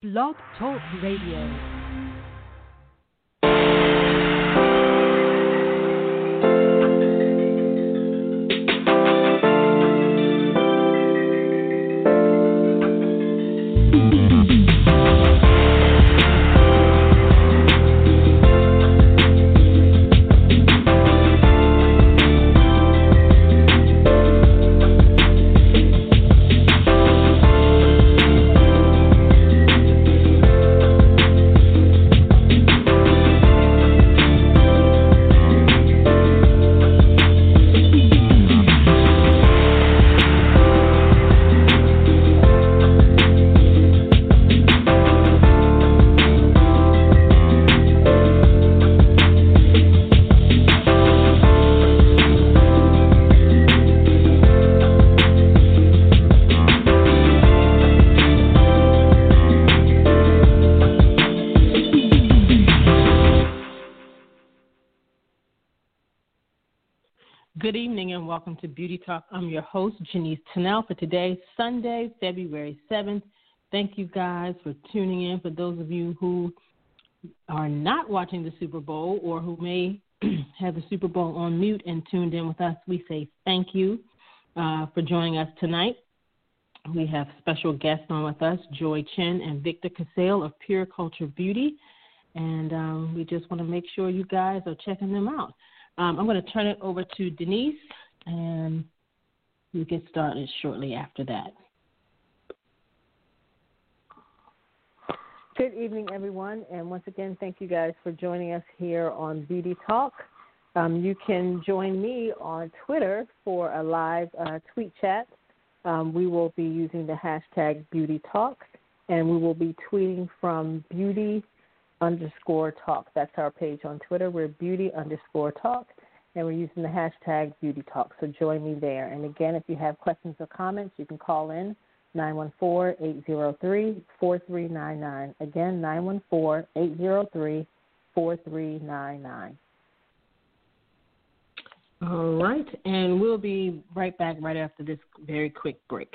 Blog Talk Radio. Welcome to Beauty Talk. I'm your host, Janice Tennell, for today, Sunday, February 7th. Thank you guys for tuning in. For those of you who are not watching the Super Bowl or who may have the Super Bowl on mute and tuned in with us, we say thank you uh, for joining us tonight. We have special guests on with us, Joy Chen and Victor Casale of Pure Culture Beauty. And um, we just want to make sure you guys are checking them out. Um, I'm going to turn it over to Denise and we get started shortly after that. Good evening, everyone, and once again, thank you guys for joining us here on Beauty Talk. Um, you can join me on Twitter for a live uh, tweet chat. Um, we will be using the hashtag Beauty Talk, and we will be tweeting from Beauty underscore Talk. That's our page on Twitter. We're Beauty underscore Talk and we're using the hashtag Beauty Talk. So join me there. And again, if you have questions or comments, you can call in 914-803-4399. Again, 914-803-4399. All right, and we'll be right back right after this very quick break.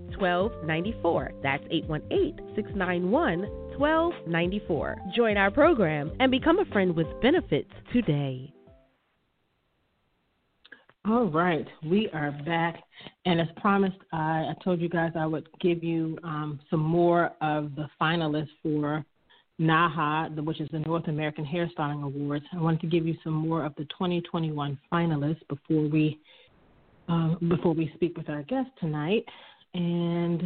1294. That's 818 691 1294. Join our program and become a friend with benefits today. All right, we are back. And as promised, I, I told you guys I would give you um, some more of the finalists for NAHA, which is the North American Hairstyling Awards. I wanted to give you some more of the 2021 finalists before we uh, before we speak with our guest tonight. And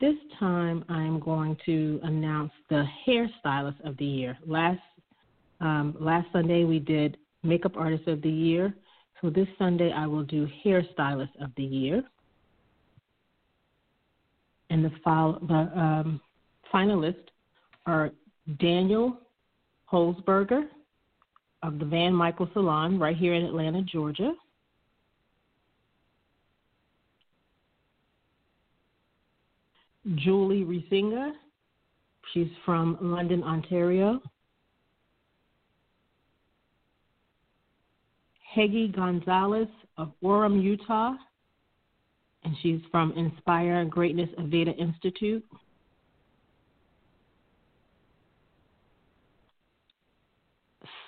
this time I'm going to announce the hairstylist of the year. Last um, last Sunday we did makeup artist of the year. So this Sunday I will do hairstylist of the year. And the, file, the um, finalists are Daniel Holzberger of the Van Michael Salon right here in Atlanta, Georgia. Julie Risinga. She's from London, Ontario. Heggy Gonzalez of Orem, Utah, and she's from Inspire Greatness Aveda Institute.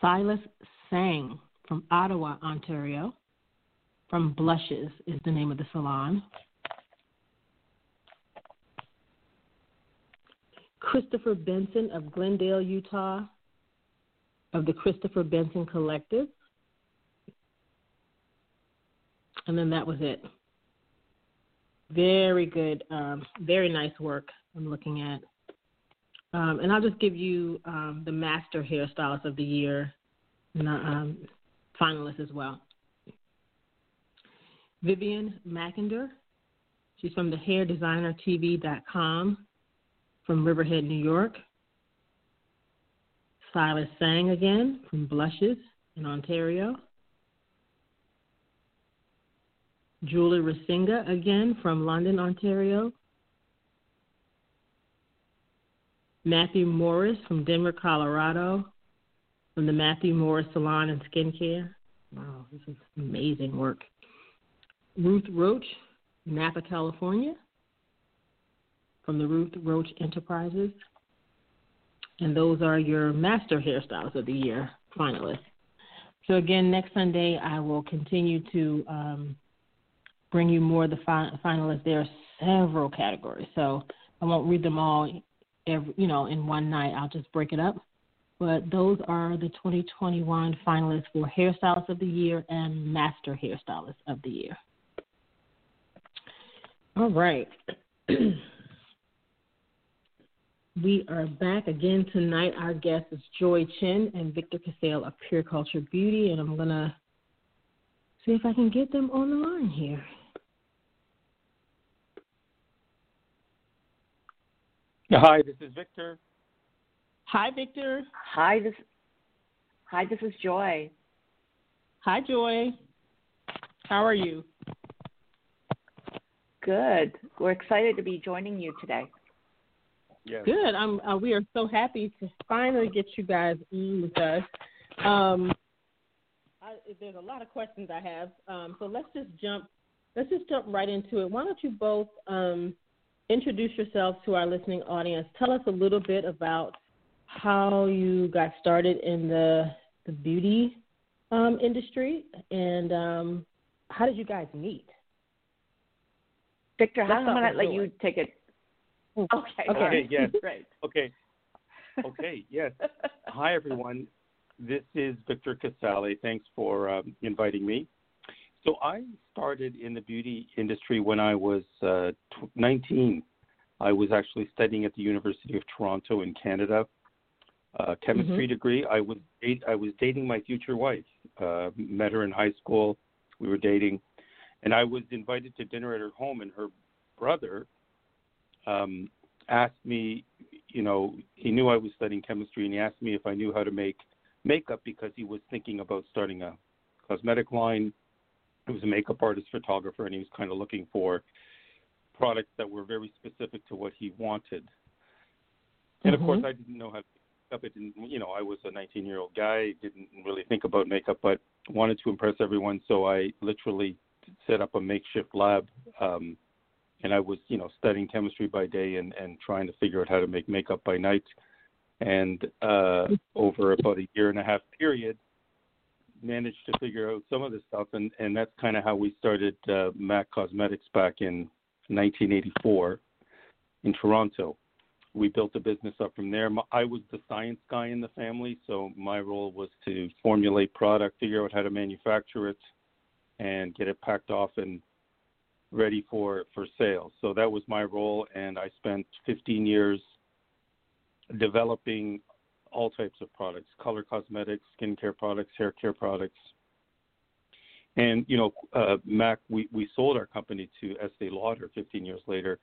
Silas Sang from Ottawa, Ontario. From Blushes is the name of the salon. Christopher Benson of Glendale, Utah, of the Christopher Benson Collective. And then that was it. Very good, um, very nice work I'm looking at. Um, and I'll just give you um, the Master Hairstylist of the Year um, finalists as well. Vivian McInder, she's from the hairdesignertv.com from Riverhead, New York. Silas Sang again from Blushes in Ontario. Julie Rasinga again from London, Ontario. Matthew Morris from Denver, Colorado, from the Matthew Morris Salon and Skincare. Wow, this is amazing work. Ruth Roach, Napa, California, from the Ruth Roach Enterprises. And those are your Master Hairstyles of the Year finalists. So, again, next Sunday, I will continue to um, bring you more of the fi- finalists. There are several categories, so I won't read them all every, you know, in one night. I'll just break it up. But those are the 2021 finalists for Hairstylist of the Year and Master Hairstylist of the Year. All right. we are back again tonight. Our guest is Joy Chen and Victor Casale of Pure Culture Beauty, and I'm going to see if I can get them on the line here. Hi, this is Victor. Hi, Victor. Hi, this. Hi, this is Joy. Hi, Joy. How are you? Good. We're excited to be joining you today. Yes. Good. I'm. Uh, we are so happy to finally get you guys in with us. Um, I, there's a lot of questions I have, um, so let's just jump. Let's just jump right into it. Why don't you both um, introduce yourselves to our listening audience. Tell us a little bit about how you got started in the the beauty um, industry and um, how did you guys meet? Victor, I'm going to let you take it. Okay. Okay. yes. Great. Okay. Okay. Yes. Hi, everyone. This is Victor Casale. Thanks for um, inviting me. So I started in the beauty industry when I was uh, 19. I was actually studying at the University of Toronto in Canada, uh, chemistry mm-hmm. degree. I was I was dating my future wife. Uh, met her in high school. We were dating, and I was invited to dinner at her home. And her brother um, asked me, you know, he knew I was studying chemistry, and he asked me if I knew how to make makeup because he was thinking about starting a cosmetic line he was a makeup artist, photographer, and he was kind of looking for products that were very specific to what he wanted. And mm-hmm. of course, mm-hmm. I didn't know how to make up. It didn't, you know, I was a 19-year-old guy, didn't really think about makeup, but wanted to impress everyone, so I literally set up a makeshift lab. Um, and I was, you know, studying chemistry by day and, and trying to figure out how to make makeup by night. And uh, over about a year and a half period, managed to figure out some of this stuff, and and that's kind of how we started uh, Mac Cosmetics back in 1984 in Toronto. We built a business up from there. I was the science guy in the family, so my role was to formulate product, figure out how to manufacture it, and get it packed off and ready for for sale. So that was my role, and I spent 15 years developing all types of products color cosmetics, skincare products, hair care products. And, you know, uh, Mac, we, we sold our company to Estee Lauder 15 years later.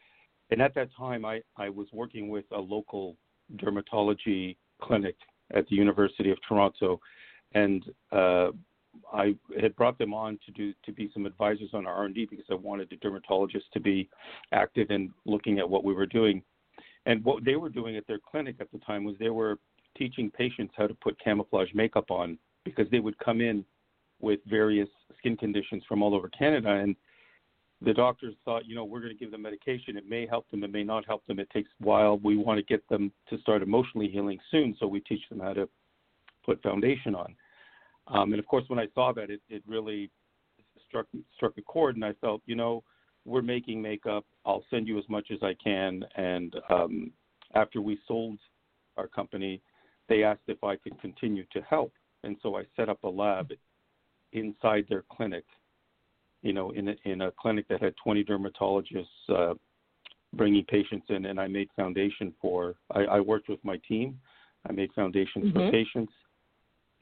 And at that time, I, I was working with a local dermatology clinic at the University of Toronto. And uh, I had brought them on to do to be some advisors on our R&D because I wanted the dermatologists to be active in looking at what we were doing. And what they were doing at their clinic at the time was they were teaching patients how to put camouflage makeup on because they would come in with various skin conditions from all over Canada and the doctors thought, you know, we're going to give them medication. It may help them, it may not help them. It takes a while. We want to get them to start emotionally healing soon, so we teach them how to put foundation on. Um, and of course, when I saw that, it, it really struck struck a chord, and I felt, you know, we're making makeup. I'll send you as much as I can, and um, after we sold our company, they asked if I could continue to help, and so I set up a lab inside their clinic. You know, in a, in a clinic that had 20 dermatologists uh, bringing patients in, and I made foundation for. I, I worked with my team. I made foundations mm-hmm. for patients,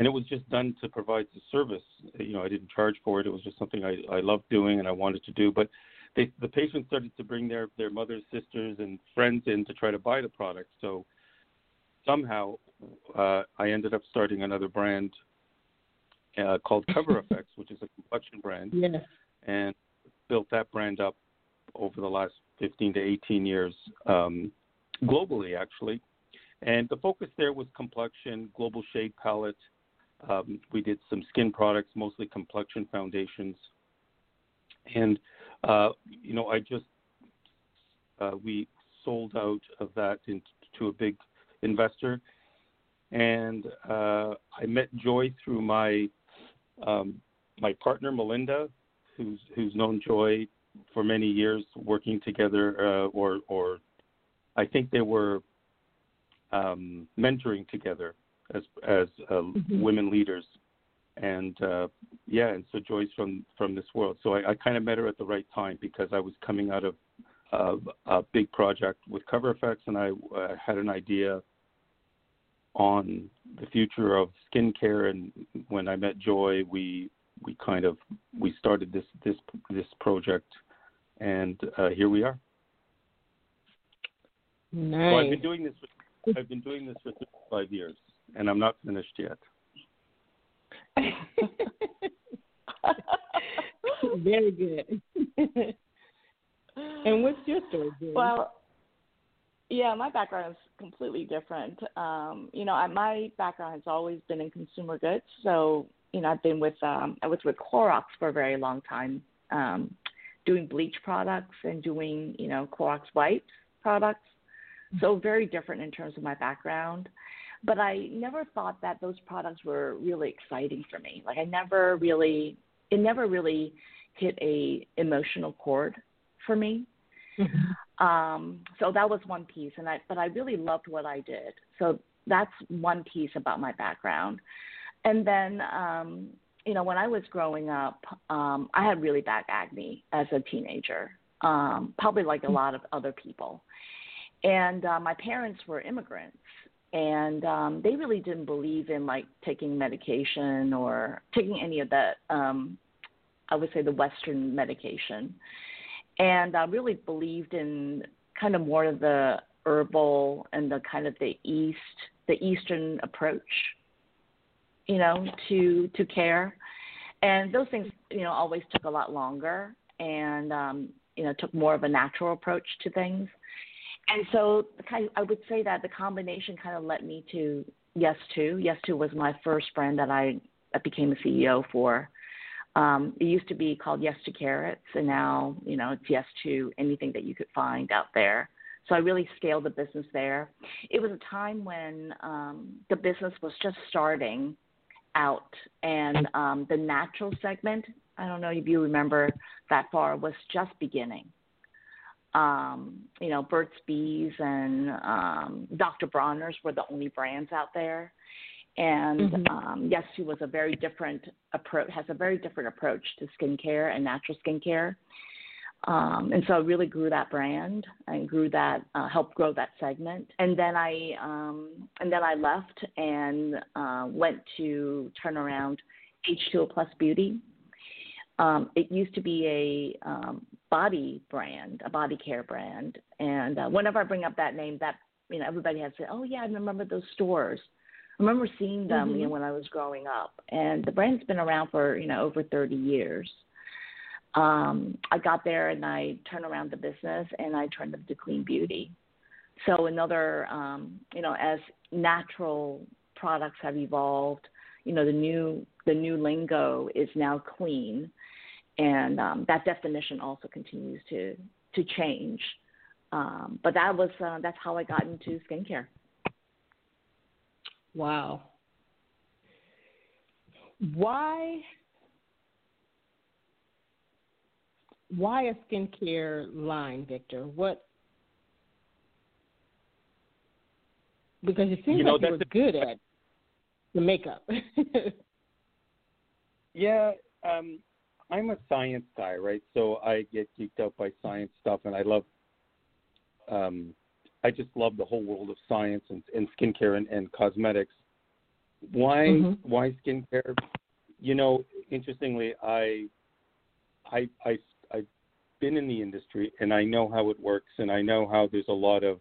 and it was just done to provide the service. You know, I didn't charge for it. It was just something I, I loved doing and I wanted to do. But they, the patients started to bring their their mothers, sisters, and friends in to try to buy the product. So somehow, uh, I ended up starting another brand uh, called Cover FX, which is a complexion brand, yes. and built that brand up over the last 15 to 18 years um, globally, actually. And the focus there was complexion, global shade palette, um, we did some skin products, mostly complexion foundations, and uh, you know I just uh, we sold out of that into, to a big investor, and uh, I met Joy through my um, my partner Melinda, who's who's known Joy for many years, working together, uh, or or I think they were um, mentoring together as as uh, mm-hmm. women leaders, and uh, yeah, and so Joy's from from this world. So I, I kind of met her at the right time because I was coming out of uh, a big project with Cover FX, and I uh, had an idea on the future of skincare. And when I met Joy, we we kind of we started this this this project, and uh, here we are. Nice. So I've been doing this. For, I've been doing this for five years and I'm not finished yet. Very good. and what's your story? Julie? Well, yeah, my background is completely different. Um, you know, I, my background has always been in consumer goods. So, you know, I've been with um, I was with Clorox for a very long time, um, doing bleach products and doing you know Clorox wipes products. So very different in terms of my background but I never thought that those products were really exciting for me. Like I never really, it never really hit a emotional chord for me. Mm-hmm. Um, so that was one piece, and I, but I really loved what I did. So that's one piece about my background. And then, um, you know, when I was growing up, um, I had really bad acne as a teenager, um, probably like a mm-hmm. lot of other people. And uh, my parents were immigrants, and um, they really didn't believe in like taking medication or taking any of that. Um, I would say the Western medication, and I really believed in kind of more of the herbal and the kind of the East, the Eastern approach, you know, to to care. And those things, you know, always took a lot longer, and um, you know, took more of a natural approach to things and so I would say that the combination kind of led me to Yes To. Yes To was my first brand that I became a CEO for. Um, it used to be called Yes to Carrots, and now you know it's Yes to anything that you could find out there. So I really scaled the business there. It was a time when um, the business was just starting out, and um, the natural segment. I don't know if you remember that far was just beginning um, you know, Burt's Bees and um, Dr. Bronner's were the only brands out there. And mm-hmm. um, yes, she was a very different approach, has a very different approach to skincare and natural skincare. Um, and so I really grew that brand and grew that, uh, helped grow that segment. And then I, um, and then I left and uh, went to turn around H2O Plus Beauty. Um, it used to be a um, body brand, a body care brand. And uh, whenever I bring up that name, that you know everybody has said, "Oh yeah, I remember those stores." I remember seeing them, mm-hmm. you know, when I was growing up. And the brand's been around for you know over 30 years. Um, I got there and I turned around the business and I turned them to clean beauty. So another, um, you know, as natural products have evolved, you know, the new the new lingo is now clean and um, that definition also continues to to change. Um, but that was uh, that's how I got into skincare. Wow. Why why a skincare line, Victor? What Because it seems you know, like you were good at the makeup. yeah, um, I'm a science guy, right? So I get geeked out by science stuff, and I love, um, I just love the whole world of science and, and skincare and, and cosmetics. Why? Mm-hmm. Why skincare? You know, interestingly, I, I, I, I've been in the industry, and I know how it works, and I know how there's a lot of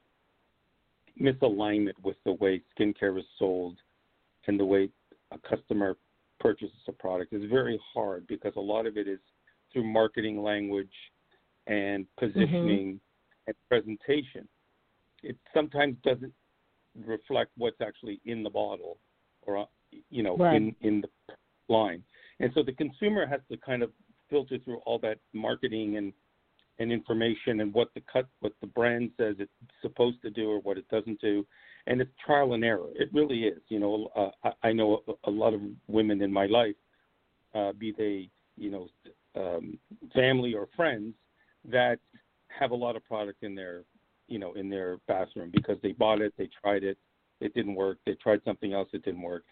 misalignment with the way skincare is sold and the way a customer purchases a product is very hard because a lot of it is through marketing language and positioning mm-hmm. and presentation. It sometimes doesn't reflect what's actually in the bottle or you know right. in in the line. And so the consumer has to kind of filter through all that marketing and and information and what the cut what the brand says it's supposed to do or what it doesn't do. And it's trial and error. It really is you know uh, I, I know a, a lot of women in my life uh, be they you know um, family or friends that have a lot of product in their you know in their bathroom because they bought it they tried it it didn't work they tried something else it didn't work.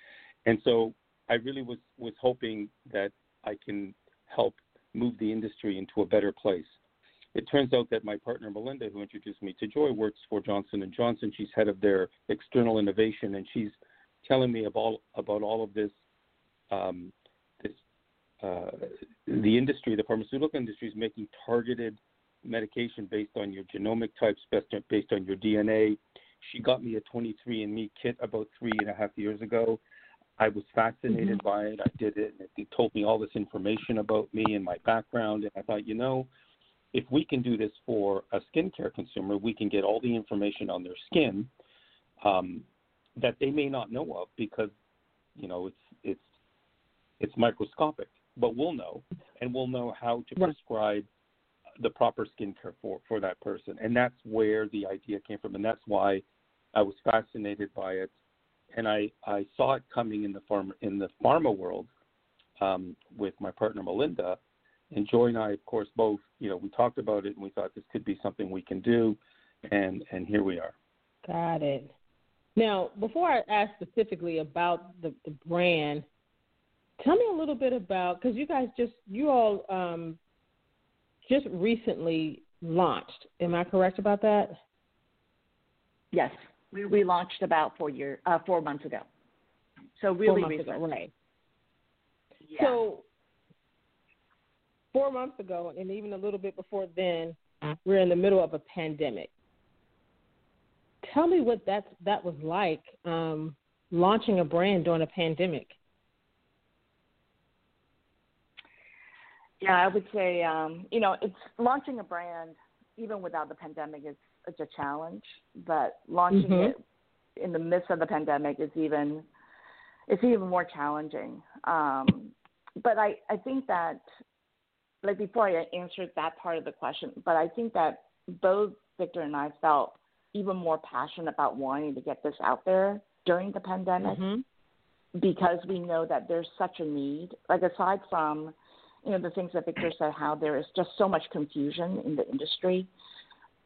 And so i really was was hoping that i can help move the industry into a better place it turns out that my partner Melinda, who introduced me to Joy, works for Johnson and Johnson. She's head of their external innovation, and she's telling me about about all of this. Um, this uh, the industry, the pharmaceutical industry, is making targeted medication based on your genomic types, based on your DNA. She got me a 23andMe kit about three and a half years ago. I was fascinated mm-hmm. by it. I did it, and it told me all this information about me and my background. And I thought, you know, if we can do this for a skincare consumer, we can get all the information on their skin um, that they may not know of because you know it's it's it's microscopic, but we'll know, and we'll know how to prescribe the proper skincare for for that person, and that's where the idea came from, and that's why I was fascinated by it, and I I saw it coming in the pharma in the pharma world um, with my partner Melinda and Joy and I, of course, both, you know, we talked about it and we thought this could be something we can do, and and here we are. Got it. Now, before I ask specifically about the, the brand, tell me a little bit about because you guys just you all um, just recently launched. Am I correct about that? Yes, we, we launched about four year uh, four months ago. So really four months recent. ago, right? Yeah. So four months ago, and even a little bit before then, we're in the middle of a pandemic. Tell me what that that was like um, launching a brand during a pandemic. Yeah, I would say um, you know it's launching a brand even without the pandemic is it's a challenge, but launching mm-hmm. it in the midst of the pandemic is even it's even more challenging. Um, but I I think that like before I answered that part of the question, but I think that both Victor and I felt even more passionate about wanting to get this out there during the pandemic mm-hmm. because we know that there's such a need. Like aside from, you know, the things that Victor said, how there is just so much confusion in the industry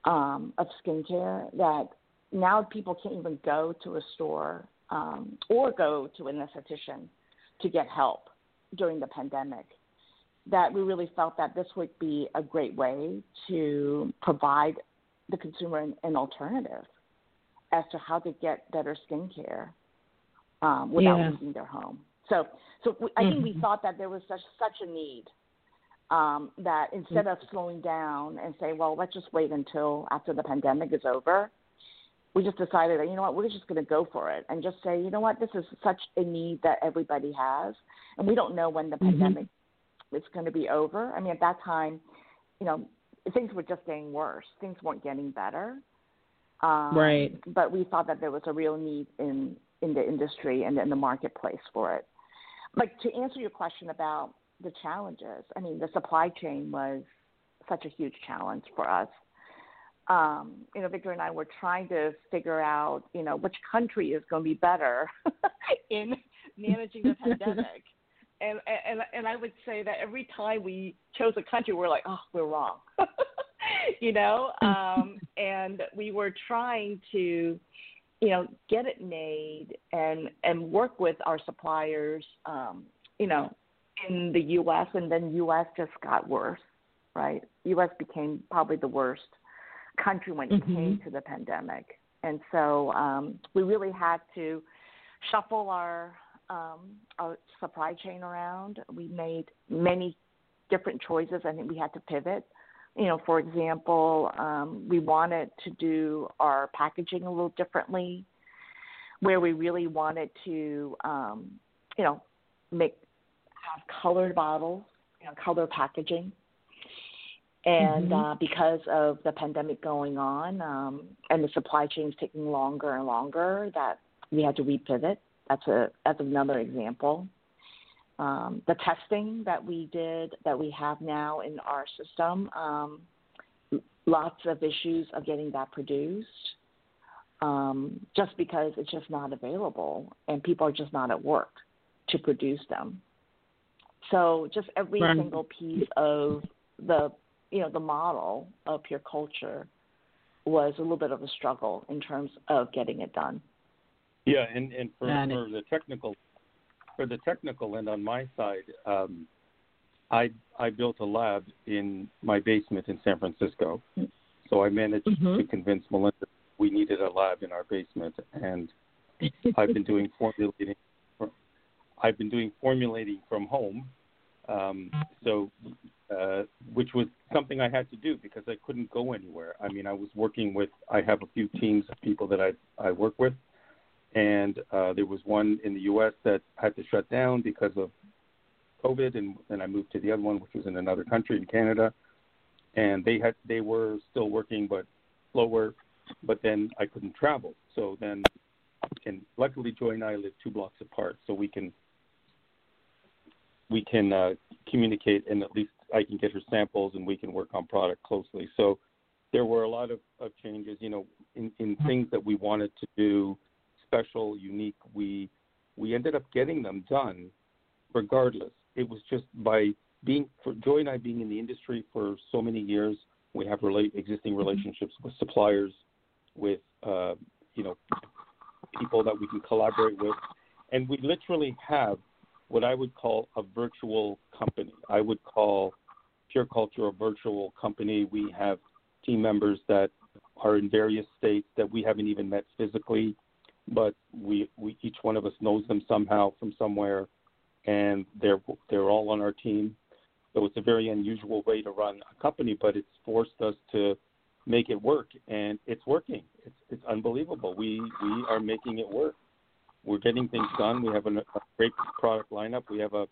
um, of skincare that now people can't even go to a store um, or go to an esthetician to get help during the pandemic that we really felt that this would be a great way to provide the consumer an, an alternative as to how to get better skincare um, without yeah. leaving their home. So, so we, I think we mm-hmm. thought that there was such such a need um, that instead of slowing down and say, well, let's just wait until after the pandemic is over, we just decided that you know what, we're just going to go for it and just say, you know what, this is such a need that everybody has, and we don't know when the mm-hmm. pandemic it's going to be over. I mean, at that time, you know, things were just getting worse. Things weren't getting better. Um, right. But we thought that there was a real need in in the industry and in the marketplace for it. Like to answer your question about the challenges, I mean, the supply chain was such a huge challenge for us. Um, you know, Victor and I were trying to figure out, you know, which country is going to be better in managing the pandemic and and and I would say that every time we chose a country, we're like, oh, we're wrong, you know. Um, and we were trying to, you know, get it made and and work with our suppliers, um, you know, in the U.S. and then U.S. just got worse, right? U.S. became probably the worst country when it mm-hmm. came to the pandemic, and so um, we really had to shuffle our um, our supply chain around. We made many different choices, I think we had to pivot. You know, for example, um, we wanted to do our packaging a little differently, where we really wanted to, um, you know, make have colored bottles, you know, color packaging. And mm-hmm. uh, because of the pandemic going on um, and the supply chains taking longer and longer, that we had to repivot. That's a that's another example. Um, the testing that we did that we have now in our system, um, lots of issues of getting that produced. Um, just because it's just not available and people are just not at work to produce them. So just every right. single piece of the you know the model of Pure Culture was a little bit of a struggle in terms of getting it done. Yeah, and and for, for the technical for the technical end on my side, um, I I built a lab in my basement in San Francisco. So I managed mm-hmm. to convince Melinda we needed a lab in our basement, and I've been doing formulating. I've been doing formulating from home, um, so uh, which was something I had to do because I couldn't go anywhere. I mean, I was working with. I have a few teams of people that I I work with, and uh, there was one in the U.S. that had to shut down because of COVID, and then I moved to the other one, which was in another country in Canada, and they had they were still working but slower, but then I couldn't travel. So then, and luckily Joy and I live two blocks apart, so we can we can uh, communicate, and at least I can get her samples, and we can work on product closely. So there were a lot of, of changes, you know, in, in things that we wanted to do special, unique. We we ended up getting them done, regardless. It was just by being for Joy and I being in the industry for so many years. We have relate, existing relationships with suppliers, with uh, you know people that we can collaborate with, and we literally have what I would call a virtual company. I would call Pure Culture a virtual company. We have team members that are in various states that we haven't even met physically but we, we each one of us knows them somehow from somewhere, and they're they're all on our team. So it's a very unusual way to run a company, but it's forced us to make it work, and it's working. It's it's unbelievable. We we are making it work. We're getting things done. We have a, a great product lineup. We have a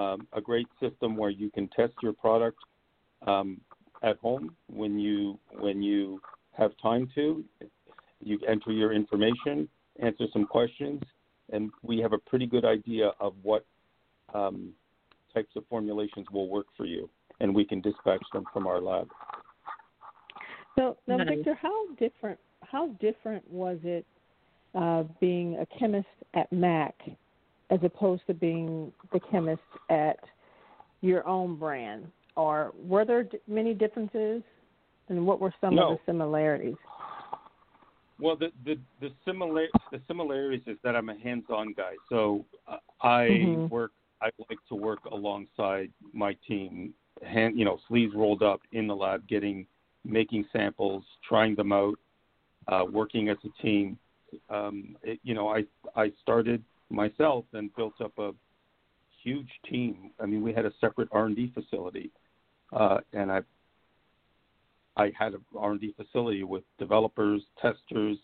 um, a great system where you can test your product um, at home when you when you have time to. You enter your information, answer some questions, and we have a pretty good idea of what um, types of formulations will work for you, and we can dispatch them from our lab. So, now, nice. Victor, how different how different was it uh, being a chemist at Mac as opposed to being the chemist at your own brand? Or were there many differences, and what were some no. of the similarities? Well, the the the similar the similarities is that I'm a hands-on guy, so uh, I mm-hmm. work. I like to work alongside my team, hand you know, sleeves rolled up in the lab, getting making samples, trying them out, uh, working as a team. Um, it, you know, I I started myself and built up a huge team. I mean, we had a separate R&D facility, uh, and I I had an R&D facility with developers, testers.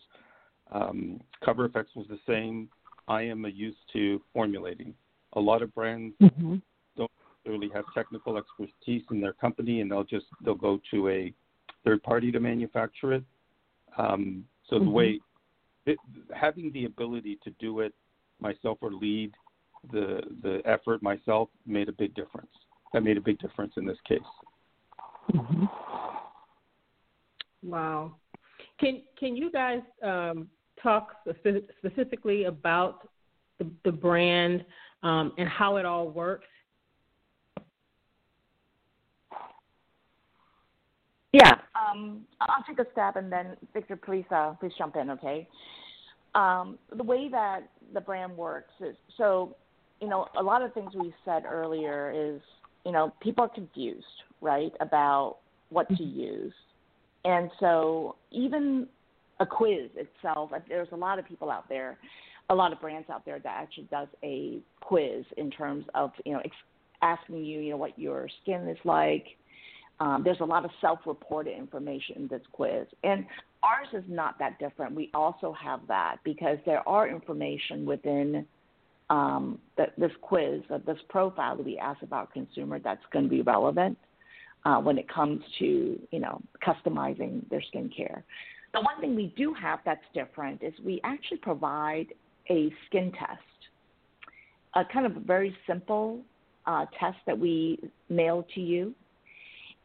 Um, Cover FX was the same. I am used to formulating. A lot of brands mm-hmm. don't really have technical expertise in their company, and they'll just they'll go to a third party to manufacture it. Um, so mm-hmm. the way it, having the ability to do it myself or lead the the effort myself made a big difference. That made a big difference in this case. Mm-hmm. Wow. Can can you guys um, talk specifically about the, the brand um, and how it all works? Yeah, um, I'll take a stab and then Victor, please, uh, please jump in, okay? um, the way that the brand works is so, you know, a lot of things we said earlier is, you know, people are confused, right, about what to mm-hmm. use. And so even a quiz itself, there's a lot of people out there, a lot of brands out there that actually does a quiz in terms of, you know, asking you, you know, what your skin is like. Um, there's a lot of self-reported information in this quiz, and ours is not that different. We also have that because there are information within um, the, this quiz, uh, this profile that we ask about consumer that's going to be relevant uh, when it comes to you know customizing their skincare. The one thing we do have that's different is we actually provide a skin test, a kind of a very simple uh, test that we mail to you,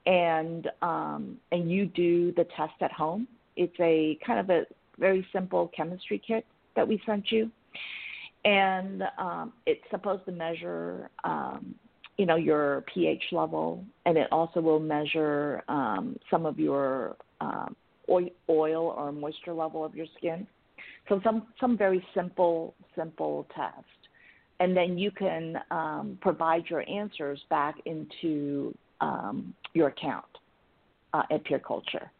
and um, and you do the test at home. It's a kind of a very simple chemistry kit that we sent you, and um, it's supposed to measure um, you know your pH level, and it also will measure um, some of your um, oil or moisture level of your skin. So some some very simple simple test, and then you can um, provide your answers back into um, your account uh, at Pure Culture.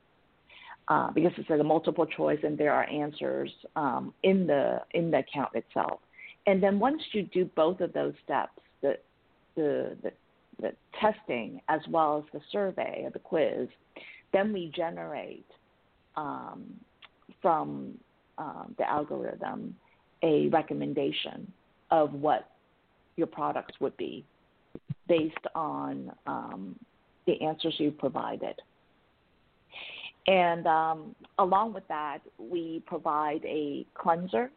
Uh, because it's a multiple choice and there are answers um, in the in the account itself. And then once you do both of those steps, the the, the, testing as well as the survey or the quiz, then we generate um, from um, the algorithm a recommendation of what your products would be based on um, the answers you provided. And um, along with that, we provide a cleanser,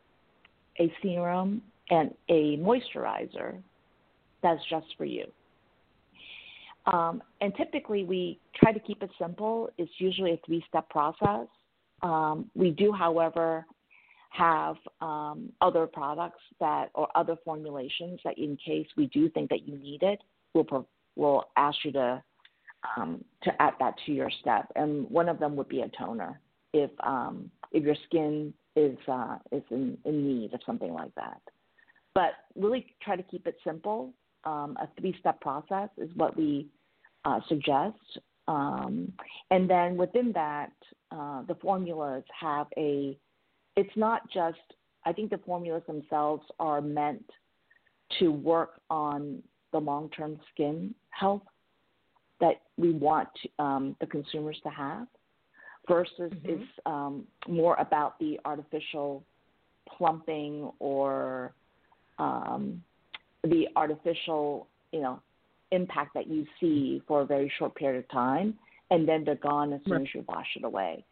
a serum, and a moisturizer that's just for you. Um, and typically, we try to keep it simple. It's usually a three step process. Um, we do, however, have um, other products that or other formulations that, in case we do think that you need it, we'll, we'll ask you to um, to add that to your step. And one of them would be a toner if um, if your skin is uh, is in, in need of something like that. But really try to keep it simple um, a three step process is what we uh, suggest. Um, and then within that, uh, the formulas have a, it's not just, I think the formulas themselves are meant to work on the long term skin health that we want um, the consumers to have versus mm-hmm. is um, more about the artificial plumping or um, the artificial, you know, impact that you see for a very short period of time, and then they're gone as soon as you wash it away,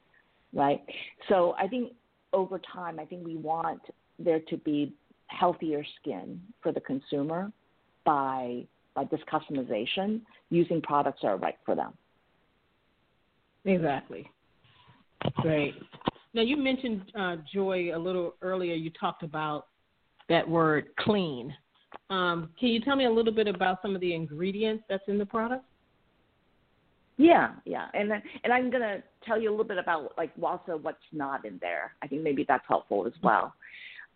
right? So I think over time, I think we want there to be healthier skin for the consumer by by this customization using products that are right for them. Exactly. Great. Now you mentioned uh, Joy a little earlier. You talked about that word clean. Um, can you tell me a little bit about some of the ingredients that's in the product? Yeah, yeah, and and I'm gonna tell you a little bit about like also what's not in there. I think maybe that's helpful as well.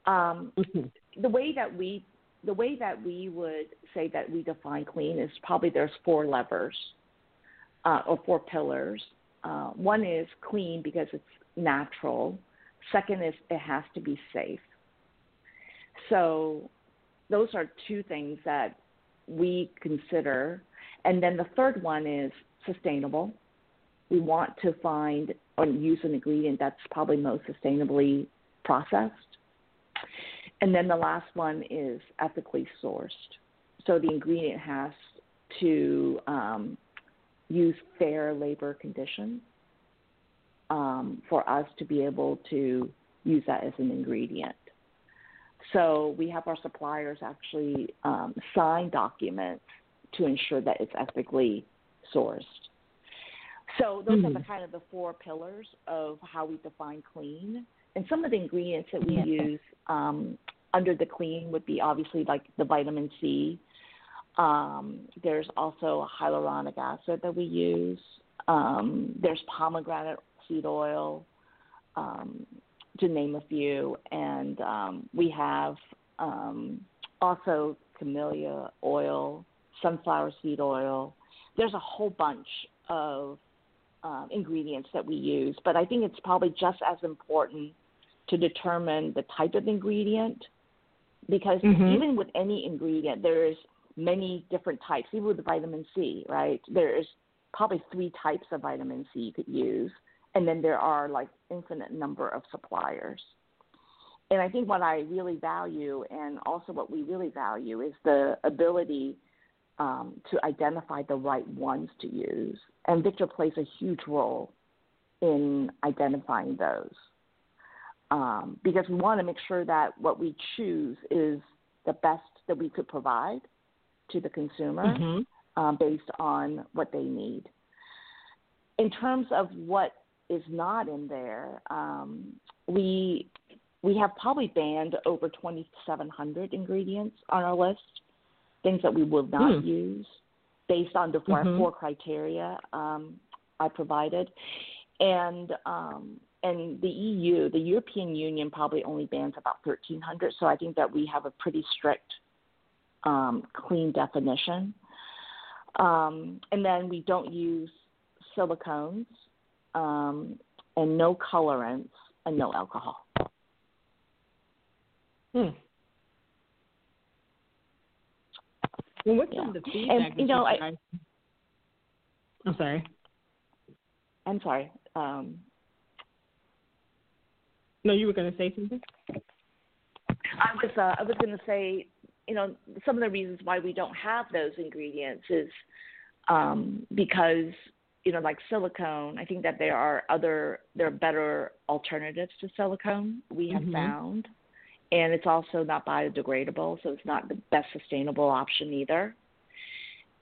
Um, mm-hmm. The way that we the way that we would say that we define clean is probably there's four levers uh, or four pillars. Uh, one is clean because it's natural. Second is it has to be safe. So those are two things that we consider. And then the third one is sustainable. We want to find or use an ingredient that's probably most sustainably processed. And then the last one is ethically sourced. So the ingredient has to um, use fair labor conditions um, for us to be able to use that as an ingredient. So we have our suppliers actually um, sign documents to ensure that it's ethically sourced. So those mm-hmm. are the kind of the four pillars of how we define clean. And some of the ingredients that we yeah. use um, under the clean would be obviously like the vitamin C. Um, there's also hyaluronic acid that we use. Um, there's pomegranate seed oil. To name a few. And um, we have um, also camellia oil, sunflower seed oil. There's a whole bunch of um, ingredients that we use, but I think it's probably just as important to determine the type of ingredient because mm-hmm. even with any ingredient, there's many different types. Even with vitamin C, right? There's probably three types of vitamin C you could use, and then there are like infinite number of suppliers. And I think what I really value, and also what we really value, is the ability um, to identify the right ones to use. And Victor plays a huge role in identifying those um, because we want to make sure that what we choose is the best that we could provide to the consumer mm-hmm. um, based on what they need. In terms of what is not in there, um, we we have probably banned over 2,700 ingredients on our list, things that we will not mm. use based on the 4 mm-hmm. four criteria um, I provided. And um, and the EU, the European Union, probably only bans about 1,300. So I think that we have a pretty strict, um, clean definition. Um, and then we don't use silicones, um, and no colorants, and no alcohol. Hmm. Well, what's yeah. the feedback? And, you know, I, I'm sorry. I'm sorry. Um, no, you were going to say something. I was. Uh, I was going to say, you know, some of the reasons why we don't have those ingredients is um, because you know, like silicone. I think that there are other there are better alternatives to silicone. We have mm-hmm. found, and it's also not biodegradable, so it's not the best sustainable option either.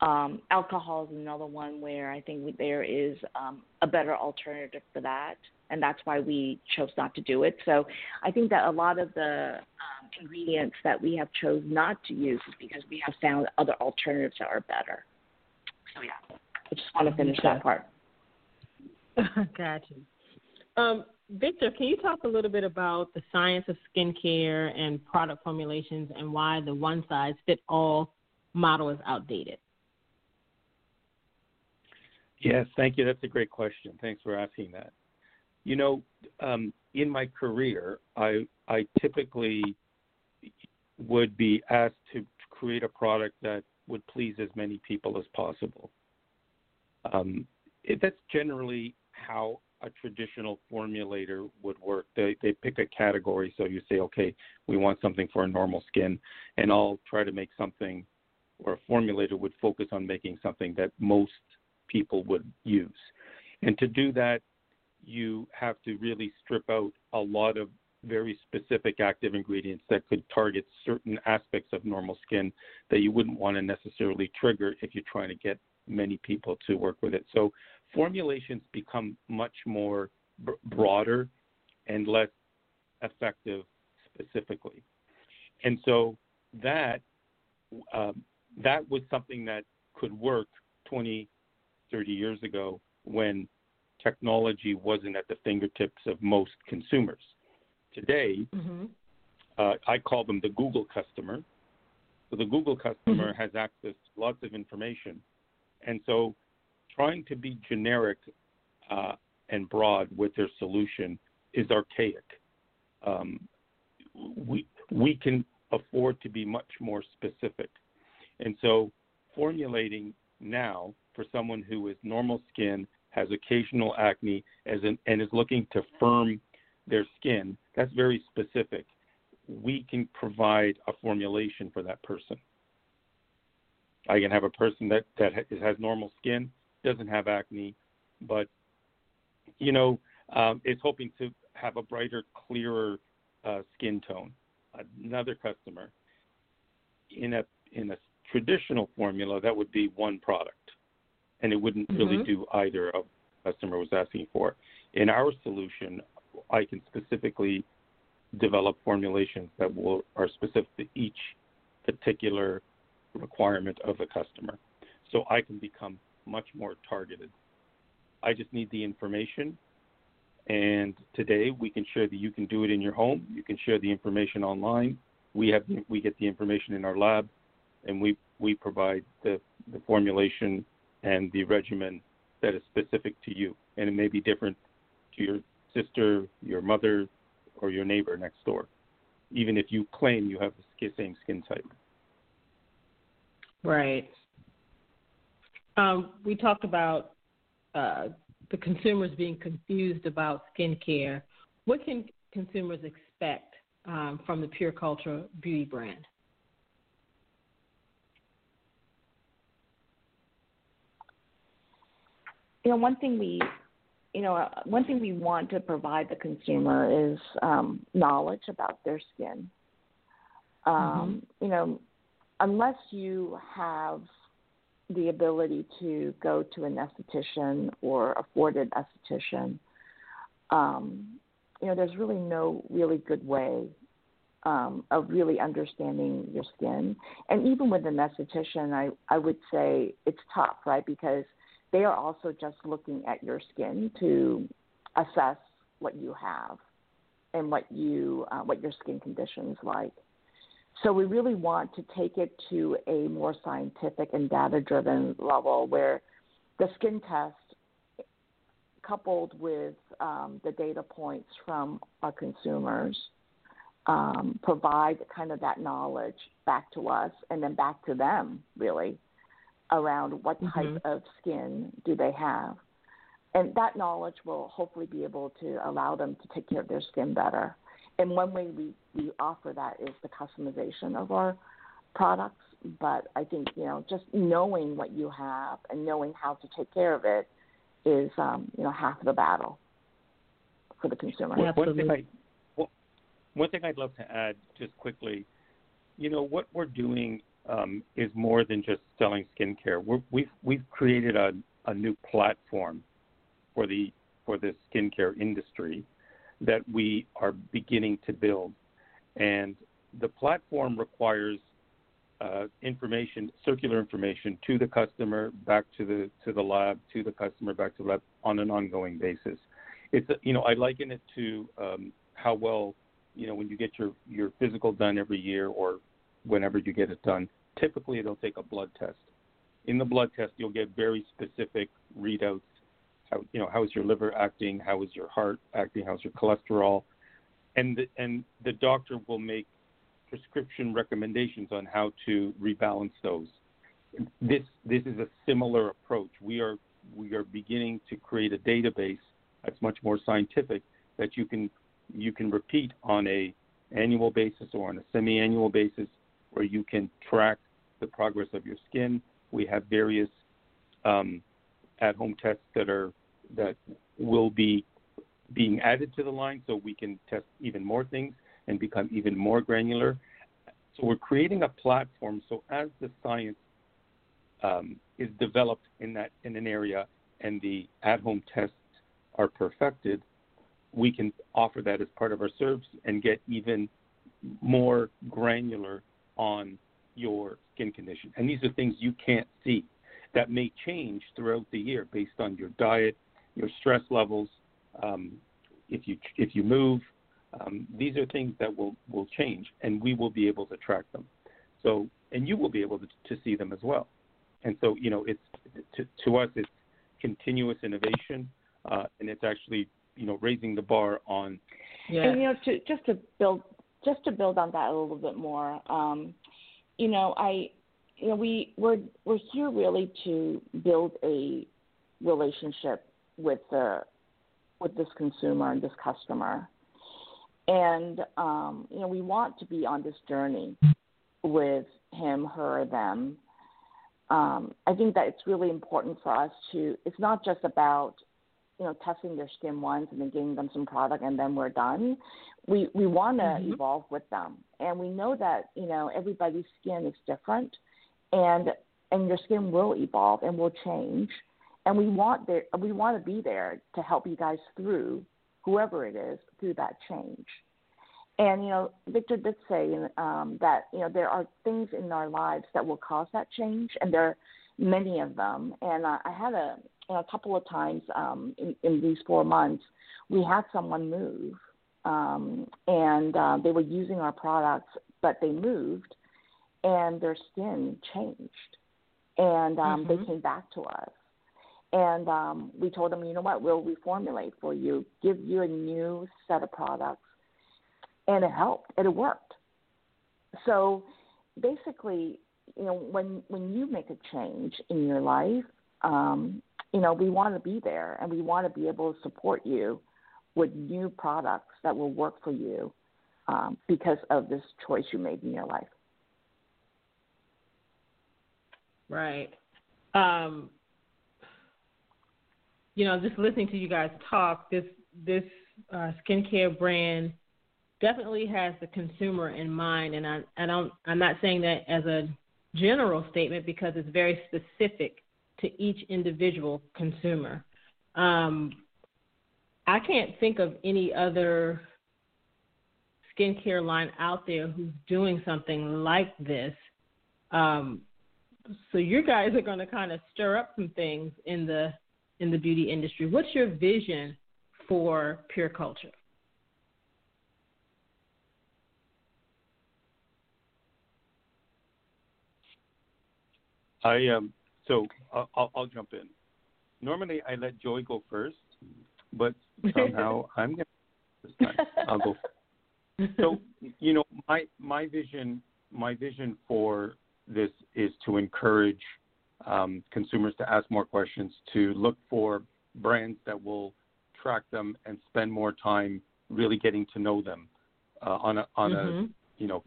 Um, alcohol is another one where I think there is um, a better alternative for that and that's why we chose not to do it. So I think that a lot of the um, ingredients that we have chose not to use is because we have found other alternatives that are better. So yeah, I just want to finish that part. gotcha. Um, Victor, can you talk a little bit about the science of skincare and product formulations and why the one size fit all model is outdated? Yes, thank you. That's a great question. Thanks for asking that. You know, um, in my career, I I typically would be asked to create a product that would please as many people as possible. Um, it, that's generally how a traditional formulator would work. They they pick a category, so you say, okay, we want something for a normal skin, and I'll try to make something, or a formulator would focus on making something that most people would use. And to do that, you have to really strip out a lot of very specific active ingredients that could target certain aspects of normal skin that you wouldn't want to necessarily trigger if you're trying to get many people to work with it. So formulations become much more b- broader and less effective specifically. And so that um, that was something that could work 20, 30 years ago when technology wasn't at the fingertips of most consumers. Today, mm-hmm. uh, I call them the Google customer. So the Google customer mm-hmm. has access to lots of information. And so trying to be generic uh, and broad with their solution is archaic. Um, we, we can afford to be much more specific. And so formulating now for someone who is normal skin has occasional acne as an, and is looking to firm their skin, that's very specific. We can provide a formulation for that person. I can have a person that, that has normal skin, doesn't have acne, but you know um, is hoping to have a brighter, clearer uh, skin tone. Another customer in a in a traditional formula that would be one product and it wouldn't mm-hmm. really do either of the customer was asking for. In our solution, I can specifically develop formulations that will are specific to each particular requirement of the customer. So I can become much more targeted. I just need the information And today we can share that you can do it in your home. You can share the information online. We have we get the information in our lab, and we we provide the the formulation and the regimen that is specific to you, and it may be different to your sister, your mother, or your neighbor next door, even if you claim you have the same skin type. Right. Um, we talked about uh, the consumers being confused about skincare. What can consumers expect um, from the Pure Culture beauty brand? You know, one thing we, you know, uh, one thing we want to provide the consumer is um, knowledge about their skin. Um, mm-hmm. You know, unless you have the ability to go to an esthetician or afforded esthetician, um, you know, there's really no really good way um, of really understanding your skin. And even with an esthetician, I, I would say it's tough, right? Because they are also just looking at your skin to assess what you have and what you uh, what your skin condition is like. So we really want to take it to a more scientific and data driven level where the skin test, coupled with um, the data points from our consumers, um, provide kind of that knowledge back to us and then back to them, really, around what mm-hmm. type of skin do they have. And that knowledge will hopefully be able to allow them to take care of their skin better and one way we, we offer that is the customization of our products. But I think you know just knowing what you have and knowing how to take care of it is um, you know half of the battle for the consumer. One thing, I, one thing I'd love to add just quickly, you know what we're doing um, is more than just selling skincare. We're, we've we've created a, a new platform for the for the skincare industry that we are beginning to build. And the platform requires uh, information, circular information to the customer, back to the to the lab, to the customer, back to the lab on an ongoing basis. It's you know I liken it to um, how well you know when you get your your physical done every year or whenever you get it done. Typically, it'll take a blood test. In the blood test, you'll get very specific readouts how you know how is your liver acting? How is your heart acting? How's your cholesterol? And the, and the doctor will make prescription recommendations on how to rebalance those. This this is a similar approach. We are we are beginning to create a database that's much more scientific that you can you can repeat on a annual basis or on a semi-annual basis, where you can track the progress of your skin. We have various um, at-home tests that are that will be being added to the line, so we can test even more things and become even more granular. So we're creating a platform. So as the science um, is developed in that in an area and the at-home tests are perfected, we can offer that as part of our service and get even more granular on your skin condition. And these are things you can't see that may change throughout the year based on your diet, your stress levels, um, if you if you move. Um, these are things that will will change, and we will be able to track them. So, and you will be able to, to see them as well. And so, you know, it's to, to us, it's continuous innovation, uh, and it's actually you know raising the bar on. Yeah. And you know, to, just to build just to build on that a little bit more, um, you know, I you know, we we're we're here really to build a relationship with the with this consumer and this customer, and um, you know, we want to be on this journey with him, her, them. Um, I think that it's really important for us to. It's not just about you know testing their skin once and then giving them some product and then we're done. We we want to mm-hmm. evolve with them, and we know that you know everybody's skin is different and and your skin will evolve and will change. And we want there we want to be there to help you guys through whoever it is through that change. And you know victor did say um, that you know there are things in our lives that will cause that change and there are many of them. And uh, i had a a couple of times um, in, in these four months, we had someone move, um, and uh, they were using our products, but they moved, and their skin changed, and um, mm-hmm. they came back to us. And um, we told them, you know what, we'll reformulate for you, give you a new set of products. And it helped, and it worked. So basically, you know, when when you make a change in your life, um, you know, we want to be there and we want to be able to support you with new products that will work for you um, because of this choice you made in your life. Right. Um, you know, just listening to you guys talk, this this uh, skincare brand definitely has the consumer in mind, and I, I don't. I'm not saying that as a general statement because it's very specific to each individual consumer. Um, I can't think of any other skincare line out there who's doing something like this. Um, so you guys are going to kind of stir up some things in the in the beauty industry. What's your vision for Pure Culture? I um so I'll, I'll jump in. Normally I let Joy go first, but somehow I'm gonna this time. I'll go. First. So you know my my vision my vision for this is to encourage um, consumers to ask more questions, to look for brands that will track them and spend more time really getting to know them uh, on a on mm-hmm. a you know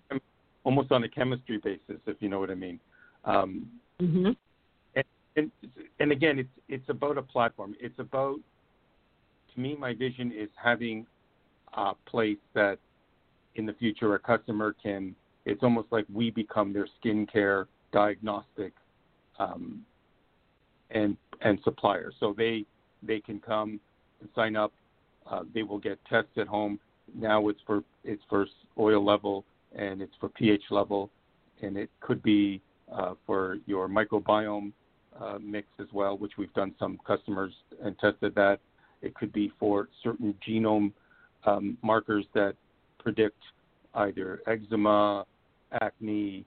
almost on a chemistry basis, if you know what I mean. Um, mm-hmm. and, and and again, it's it's about a platform. It's about to me, my vision is having a place that in the future a customer can. It's almost like we become their skincare diagnostic um, and and suppliers. So they they can come and sign up. Uh, they will get tests at home. Now it's for it's for oil level and it's for pH level, and it could be uh, for your microbiome uh, mix as well, which we've done some customers and tested that. It could be for certain genome um, markers that predict either eczema, acne,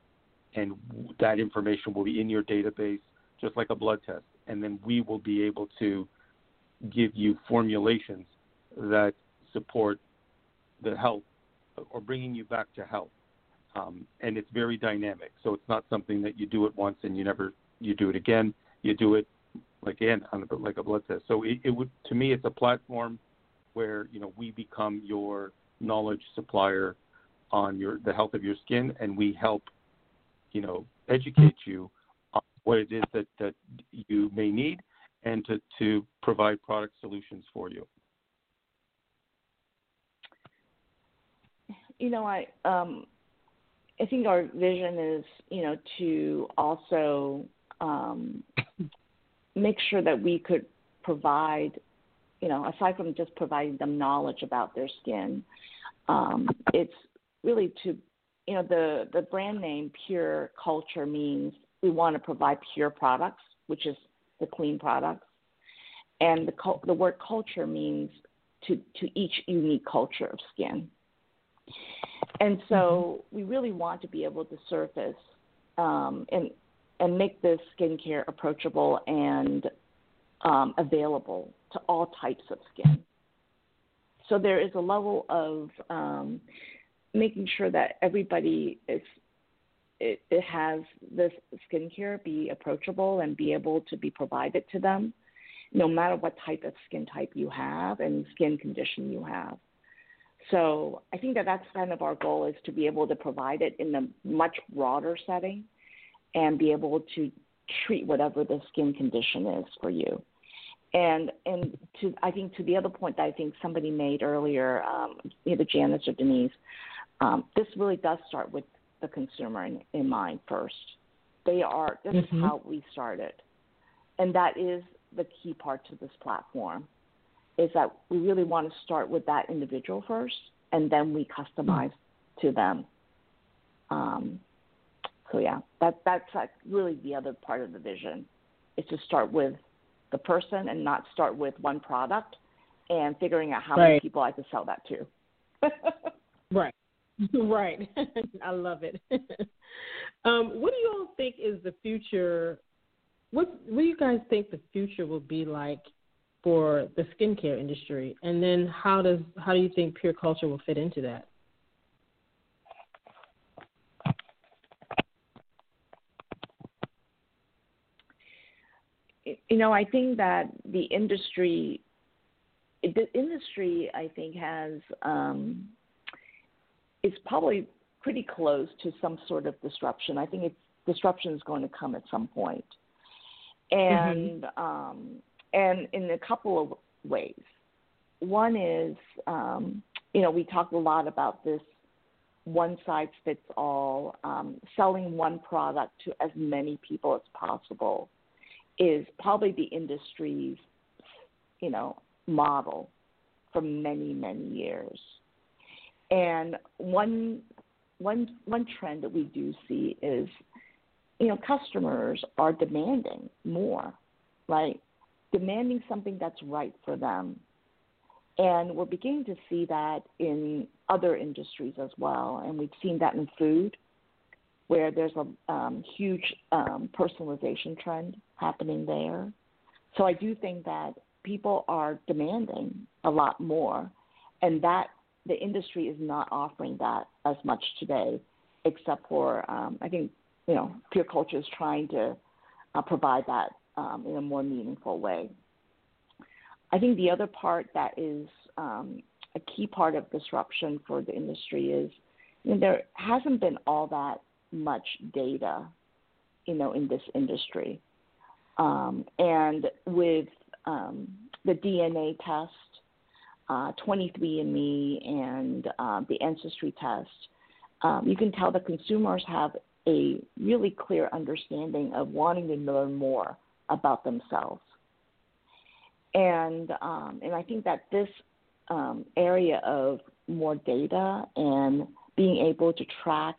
and that information will be in your database just like a blood test. And then we will be able to give you formulations that support the health or bringing you back to health. Um, and it's very dynamic. So it's not something that you do it once and you never you do it again. You do it again on a, like a blood test. So it, it would to me it's a platform where you know we become your knowledge supplier on your the health of your skin, and we help you know, educate you on what it is that, that you may need and to, to provide product solutions for you. You know, I um, I think our vision is, you know, to also um, make sure that we could provide, you know, aside from just providing them knowledge about their skin, um, it's really to you know the the brand name Pure Culture means we want to provide pure products, which is the clean products, and the the word culture means to to each unique culture of skin. And so mm-hmm. we really want to be able to surface um, and and make this skincare approachable and um, available to all types of skin. So there is a level of um, making sure that everybody is it, it has this skincare be approachable and be able to be provided to them, no matter what type of skin type you have and skin condition you have. So I think that that's kind of our goal is to be able to provide it in a much broader setting and be able to treat whatever the skin condition is for you. And and to I think to the other point that I think somebody made earlier, um, either Janice or Denise, um, this really does start with the consumer in, in mind first. They are this mm-hmm. is how we started, and that is the key part to this platform. Is that we really want to start with that individual first, and then we customize mm-hmm. to them. Um, so yeah, that that's like really the other part of the vision is to start with the person and not start with one product and figuring out how right. many people I could sell that to. right. Right. I love it. um, what do you all think is the future? What What do you guys think the future will be like for the skincare industry? And then how does how do you think pure culture will fit into that? You know, I think that the industry, the industry, I think has um, is probably pretty close to some sort of disruption. I think it's disruption is going to come at some point, and mm-hmm. um, and in a couple of ways. One is, um, you know, we talked a lot about this one size fits all, um, selling one product to as many people as possible is probably the industry's, you know, model for many, many years. And one one one trend that we do see is you know customers are demanding more right? Demanding something that's right for them. And we're beginning to see that in other industries as well. And we've seen that in food where there's a um, huge um, personalization trend happening there. So i do think that people are demanding a lot more and that the industry is not offering that as much today, except for um, I think you know pure culture is trying to uh, provide that um, in a more meaningful way. I think the other part that is um, a key part of disruption for the industry is you know, there hasn't been all that much data, you know, in this industry, um, and with um, the DNA test uh, 23andMe and uh, the Ancestry test, um, you can tell the consumers have a really clear understanding of wanting to learn more about themselves. And um, and I think that this um, area of more data and being able to track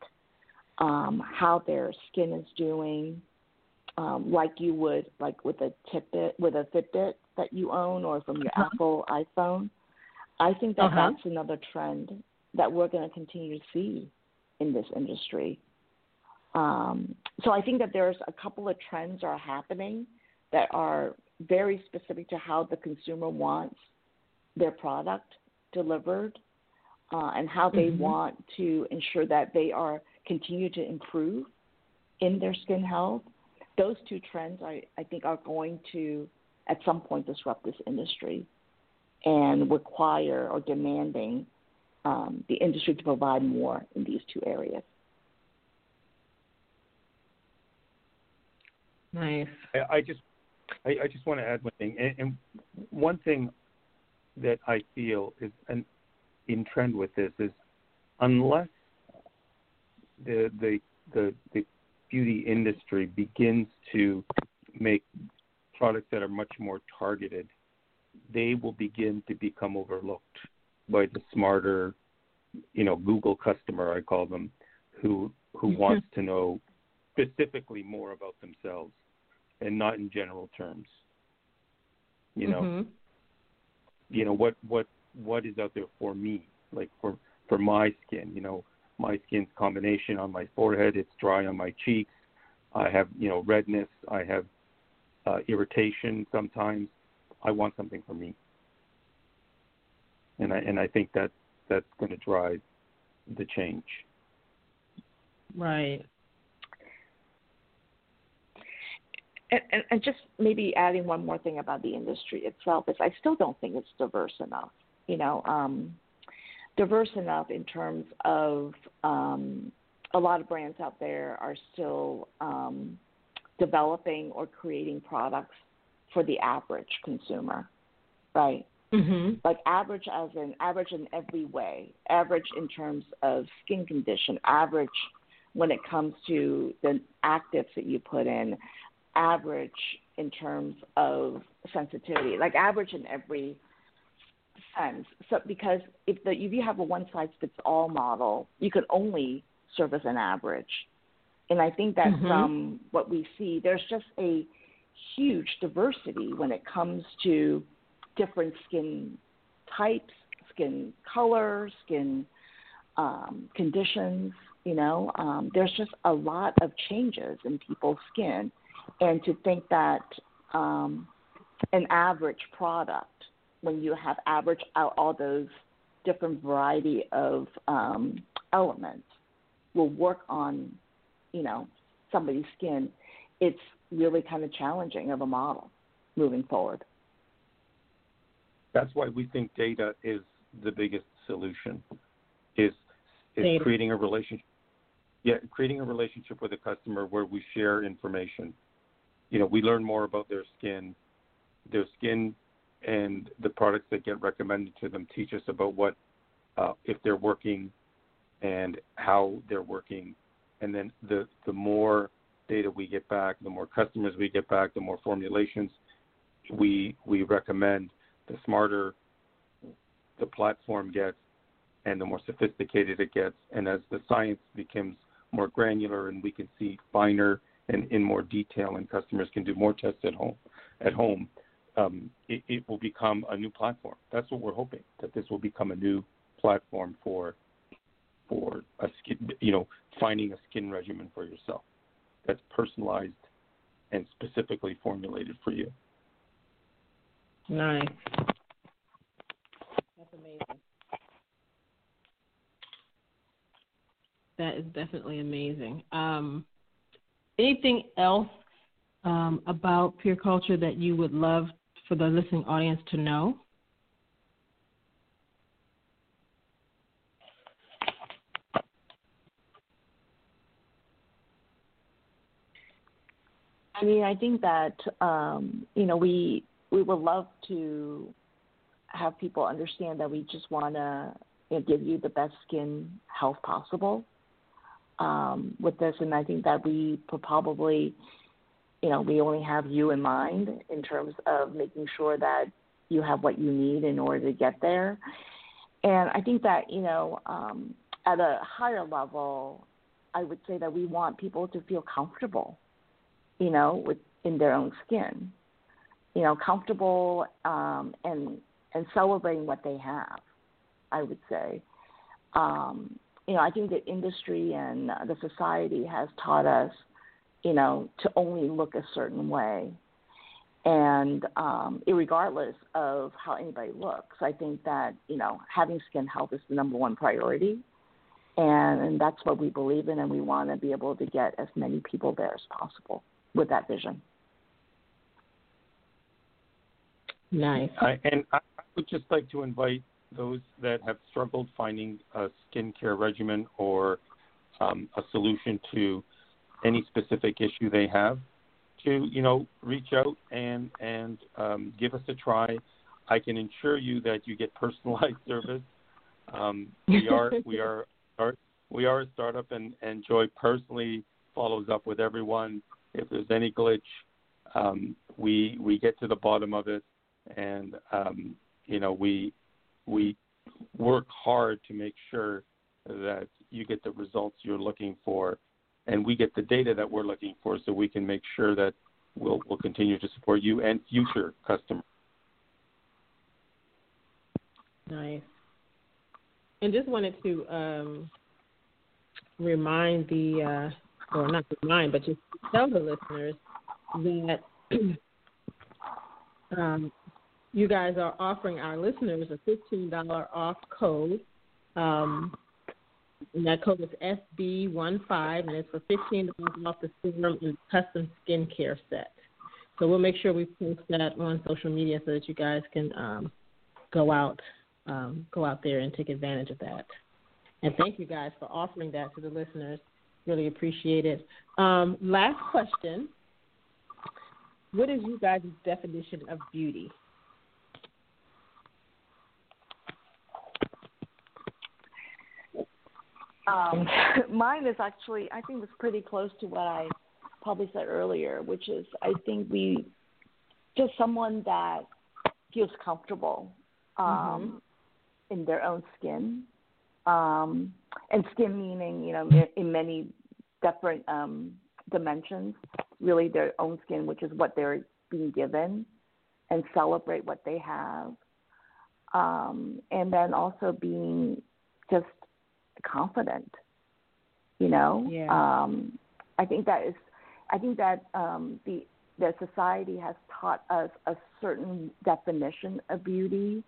um, how their skin is doing, um, like you would like with a Fitbit with a Fitbit that you own or from your uh-huh. Apple iPhone, I think that uh-huh. that's another trend that we're going to continue to see in this industry. Um, so I think that there's a couple of trends are happening that are very specific to how the consumer wants their product delivered uh, and how they mm-hmm. want to ensure that they are continue to improve in their skin health. Those two trends, I, I think, are going to at some point disrupt this industry and require or demanding um, the industry to provide more in these two areas. Nice. I, I just I, I, just want to add one thing, and, and, one thing that I feel is an, in trend with this is unless the the the, the beauty industry begins to make products that are much more targeted they will begin to become overlooked by the smarter, you know, Google customer I call them, who who mm-hmm. wants to know specifically more about themselves and not in general terms. You know, mm-hmm. you know what what what is out there for me, like for for my skin. You know, my skin's combination on my forehead. It's dry on my cheeks. I have you know redness. I have uh, irritation sometimes. I want something for me, and I and I think that that's going to drive the change. Right. And, and, just maybe adding one more thing about the industry itself is I still don't think it's diverse enough. You know, um, diverse enough in terms of um, a lot of brands out there are still um, developing or creating products for the average consumer, right? Mm-hmm. Like average as in average in every way, average in terms of skin condition, average when it comes to the actives that you put in, average in terms of sensitivity, like average in every sense. So because if the if you have a one size fits all model, you can only serve as an average. And I think that mm-hmm. from what we see, there's just a huge diversity when it comes to different skin types, skin color, skin um, conditions. You know, um, there's just a lot of changes in people's skin, and to think that um, an average product, when you have averaged out all those different variety of um, elements, will work on, you know, somebody's skin. It's really kind of challenging of a model moving forward. That's why we think data is the biggest solution. Is is data. creating a relationship. Yeah, creating a relationship with a customer where we share information. You know, we learn more about their skin, their skin, and the products that get recommended to them teach us about what uh, if they're working and how they're working, and then the the more data we get back, the more customers we get back, the more formulations we we recommend, the smarter the platform gets and the more sophisticated it gets. And as the science becomes more granular and we can see finer and in more detail and customers can do more tests at home at home, um, it, it will become a new platform. That's what we're hoping, that this will become a new platform for for a skin, you know, finding a skin regimen for yourself that's personalized and specifically formulated for you. Nice. That's amazing. That is definitely amazing. Um, anything else um, about Pure Culture that you would love for the listening audience to know? I mean, I think that um, you know we we would love to have people understand that we just want to you know, give you the best skin health possible um, with this, and I think that we probably you know we only have you in mind in terms of making sure that you have what you need in order to get there. And I think that you know um, at a higher level, I would say that we want people to feel comfortable you know, with in their own skin, you know, comfortable um, and and celebrating what they have. I would say, um, you know, I think the industry and the society has taught us, you know, to only look a certain way, and um, regardless of how anybody looks, I think that you know having skin health is the number one priority, and, and that's what we believe in, and we want to be able to get as many people there as possible with that vision. Nice. Uh, and I would just like to invite those that have struggled finding a skincare regimen or um, a solution to any specific issue they have to you know reach out and and um, give us a try. I can assure you that you get personalized service. Um, we are we are, are we are a startup and, and Joy personally follows up with everyone if there's any glitch, um, we we get to the bottom of it, and um, you know we we work hard to make sure that you get the results you're looking for, and we get the data that we're looking for, so we can make sure that we'll we'll continue to support you and future customers. Nice. And just wanted to um, remind the uh, or not just mine, but just tell the listeners that um, you guys are offering our listeners a $15 off code. Um, and that code is SB15, and it's for $15 off the serum and custom skincare set. So we'll make sure we post that on social media so that you guys can um, go out, um, go out there and take advantage of that. And thank you guys for offering that to the listeners. Really appreciate it. Um, last question. What is you guys' definition of beauty? Um, mine is actually, I think, it's pretty close to what I probably said earlier, which is I think we just someone that feels comfortable um, mm-hmm. in their own skin um, and skin meaning, you know, in many different um, dimensions. really their own skin, which is what they're being given, and celebrate what they have. Um, and then also being just confident, you know. Yeah. Um, I think that is, I think that um, the the society has taught us a certain definition of beauty,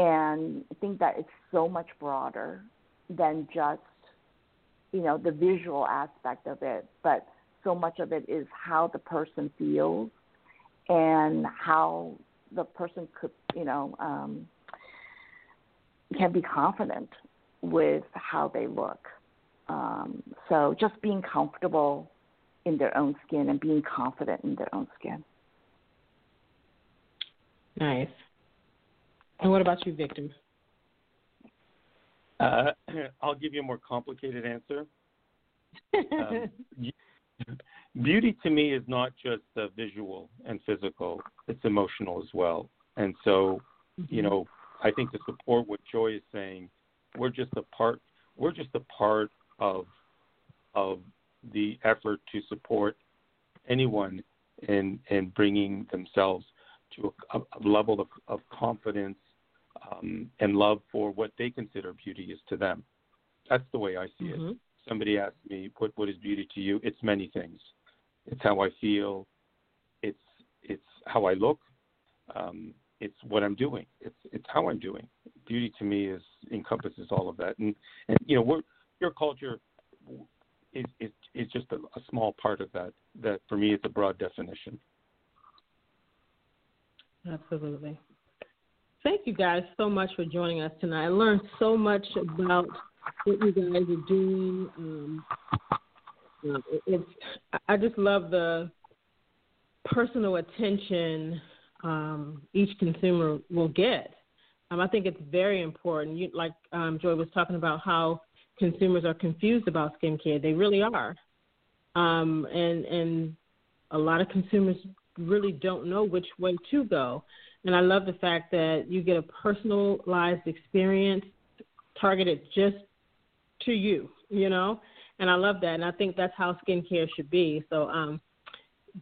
and I think that it's so much broader than just, you know, the visual aspect of it, but so much of it is how the person feels and how the person could, you know, um, can be confident with how they look. Um, so just being comfortable in their own skin and being confident in their own skin. Nice. And what about you, Victor? Uh, I'll give you a more complicated answer. Um, beauty to me is not just uh, visual and physical; it's emotional as well. And so, mm-hmm. you know, I think to support what Joy is saying, we're just a part. We're just a part of of the effort to support anyone in in bringing themselves to a, a level of, of confidence um, and love for what they consider beauty is to them. That's the way I see mm-hmm. it. Somebody asked me, "What what is beauty to you?" It's many things. It's how I feel. It's it's how I look. Um, it's what I'm doing. It's it's how I'm doing. Beauty to me is encompasses all of that. And and you know, we're, Pure Culture is is is just a, a small part of that. That for me, it's a broad definition. Absolutely. Thank you guys so much for joining us tonight. I learned so much about what you guys are doing. Um, it's I just love the personal attention um, each consumer will get. Um, I think it's very important. You, like um, Joy was talking about how consumers are confused about skincare. They really are, um, and and a lot of consumers really don't know which way to go. And I love the fact that you get a personalized experience targeted just to you, you know. And I love that, and I think that's how skincare should be. So, um,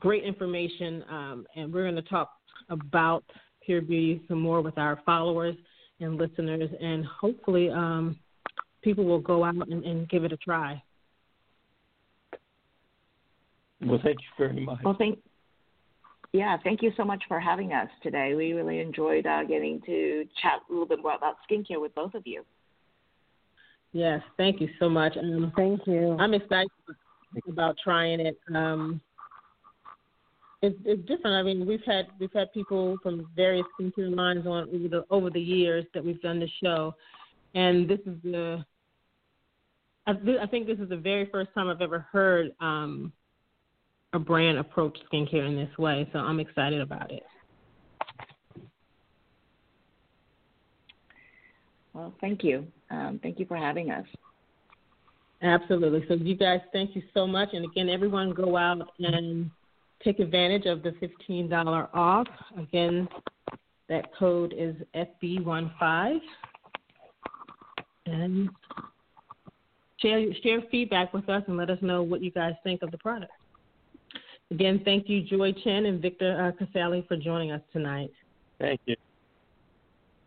great information, um, and we're going to talk about Pure Beauty some more with our followers and listeners, and hopefully um, people will go out and, and, give it a try. Well, thank you very much. Well, thank yeah, thank you so much for having us today. We really enjoyed uh, getting to chat a little bit more about skincare with both of you. Yes, thank you so much. Um, thank you. I'm excited about trying it. Um, it's, it's different. I mean, we've had we've had people from various skincare lines on over the over the years that we've done the show, and this is the. I, I think this is the very first time I've ever heard um, a brand approach skincare in this way, so I'm excited about it. Well, thank you. Um, thank you for having us. Absolutely. So, you guys, thank you so much. And again, everyone go out and take advantage of the $15 off. Again, that code is FB15. And share, share feedback with us and let us know what you guys think of the product. Again, thank you, Joy Chen and Victor uh, Casale, for joining us tonight. Thank you.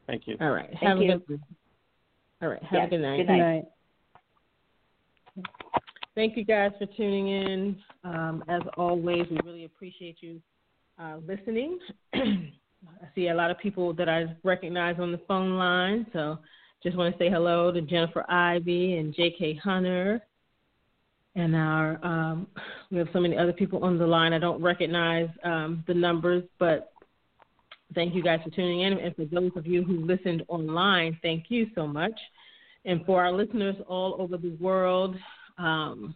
Thank you. All right. Thank have you. a good All right. Have yes, a good night. Good night. Good night. Thank you guys for tuning in. Um, as always, we really appreciate you uh, listening. I see a lot of people that I recognize on the phone line, so just want to say hello to Jennifer Ivy and J.K. Hunter. And our um, we have so many other people on the line. I don't recognize um, the numbers, but thank you guys for tuning in. And for those of you who listened online, thank you so much. And for our listeners all over the world, um,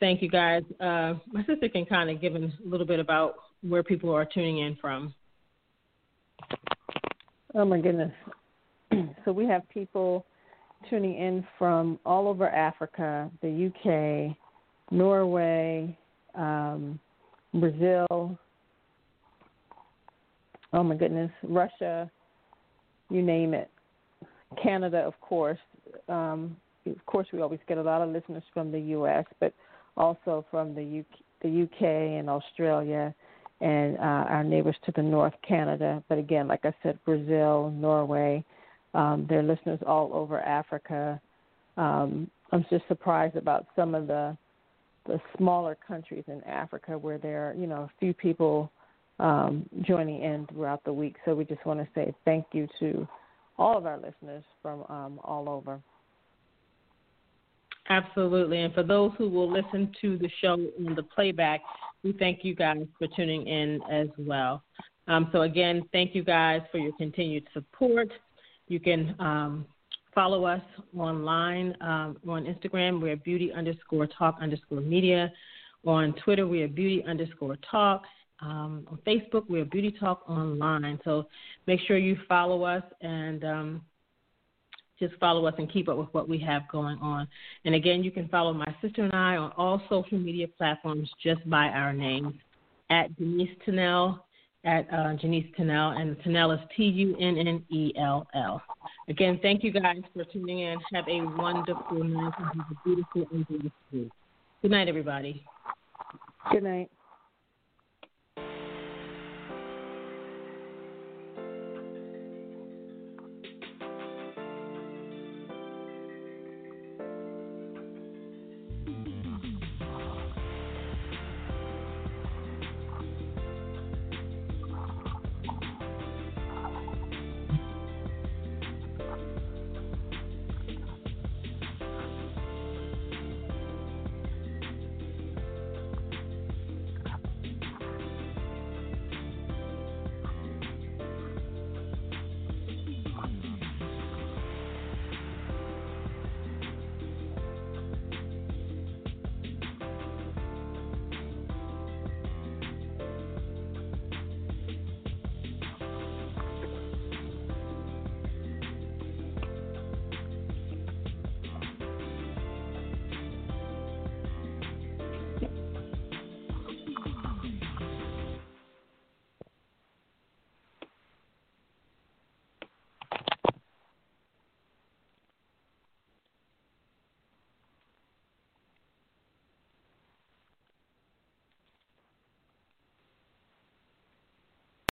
thank you guys. Uh, my sister can kind of give a little bit about where people are tuning in from. Oh my goodness. so we have people tuning in from all over Africa, the UK, Norway, um, Brazil. Oh my goodness, Russia, you name it. Canada, of course. Um, of course, we always get a lot of listeners from the U.S., but also from the the UK and Australia, and uh, our neighbors to the north, Canada. But again, like I said, Brazil, Norway. Um, there are listeners all over Africa. Um, I'm just surprised about some of the the smaller countries in Africa where there are, you know, a few people um, joining in throughout the week. So we just want to say thank you to all of our listeners from um, all over. Absolutely. And for those who will listen to the show in the playback, we thank you guys for tuning in as well. Um, so, again, thank you guys for your continued support. You can um, follow us online um, on Instagram. We're beauty underscore talk underscore media. On Twitter, we are beauty underscore talk. Um, on Facebook, we're Beauty Talk Online. So make sure you follow us and um, just follow us and keep up with what we have going on. And again, you can follow my sister and I on all social media platforms just by our names at Denise Tunnell, at uh, Janice Tunnell, and Tunnell is T U N N E L L. Again, thank you guys for tuning in. Have a wonderful night have a beautiful and beautiful. Good night, everybody. Good night.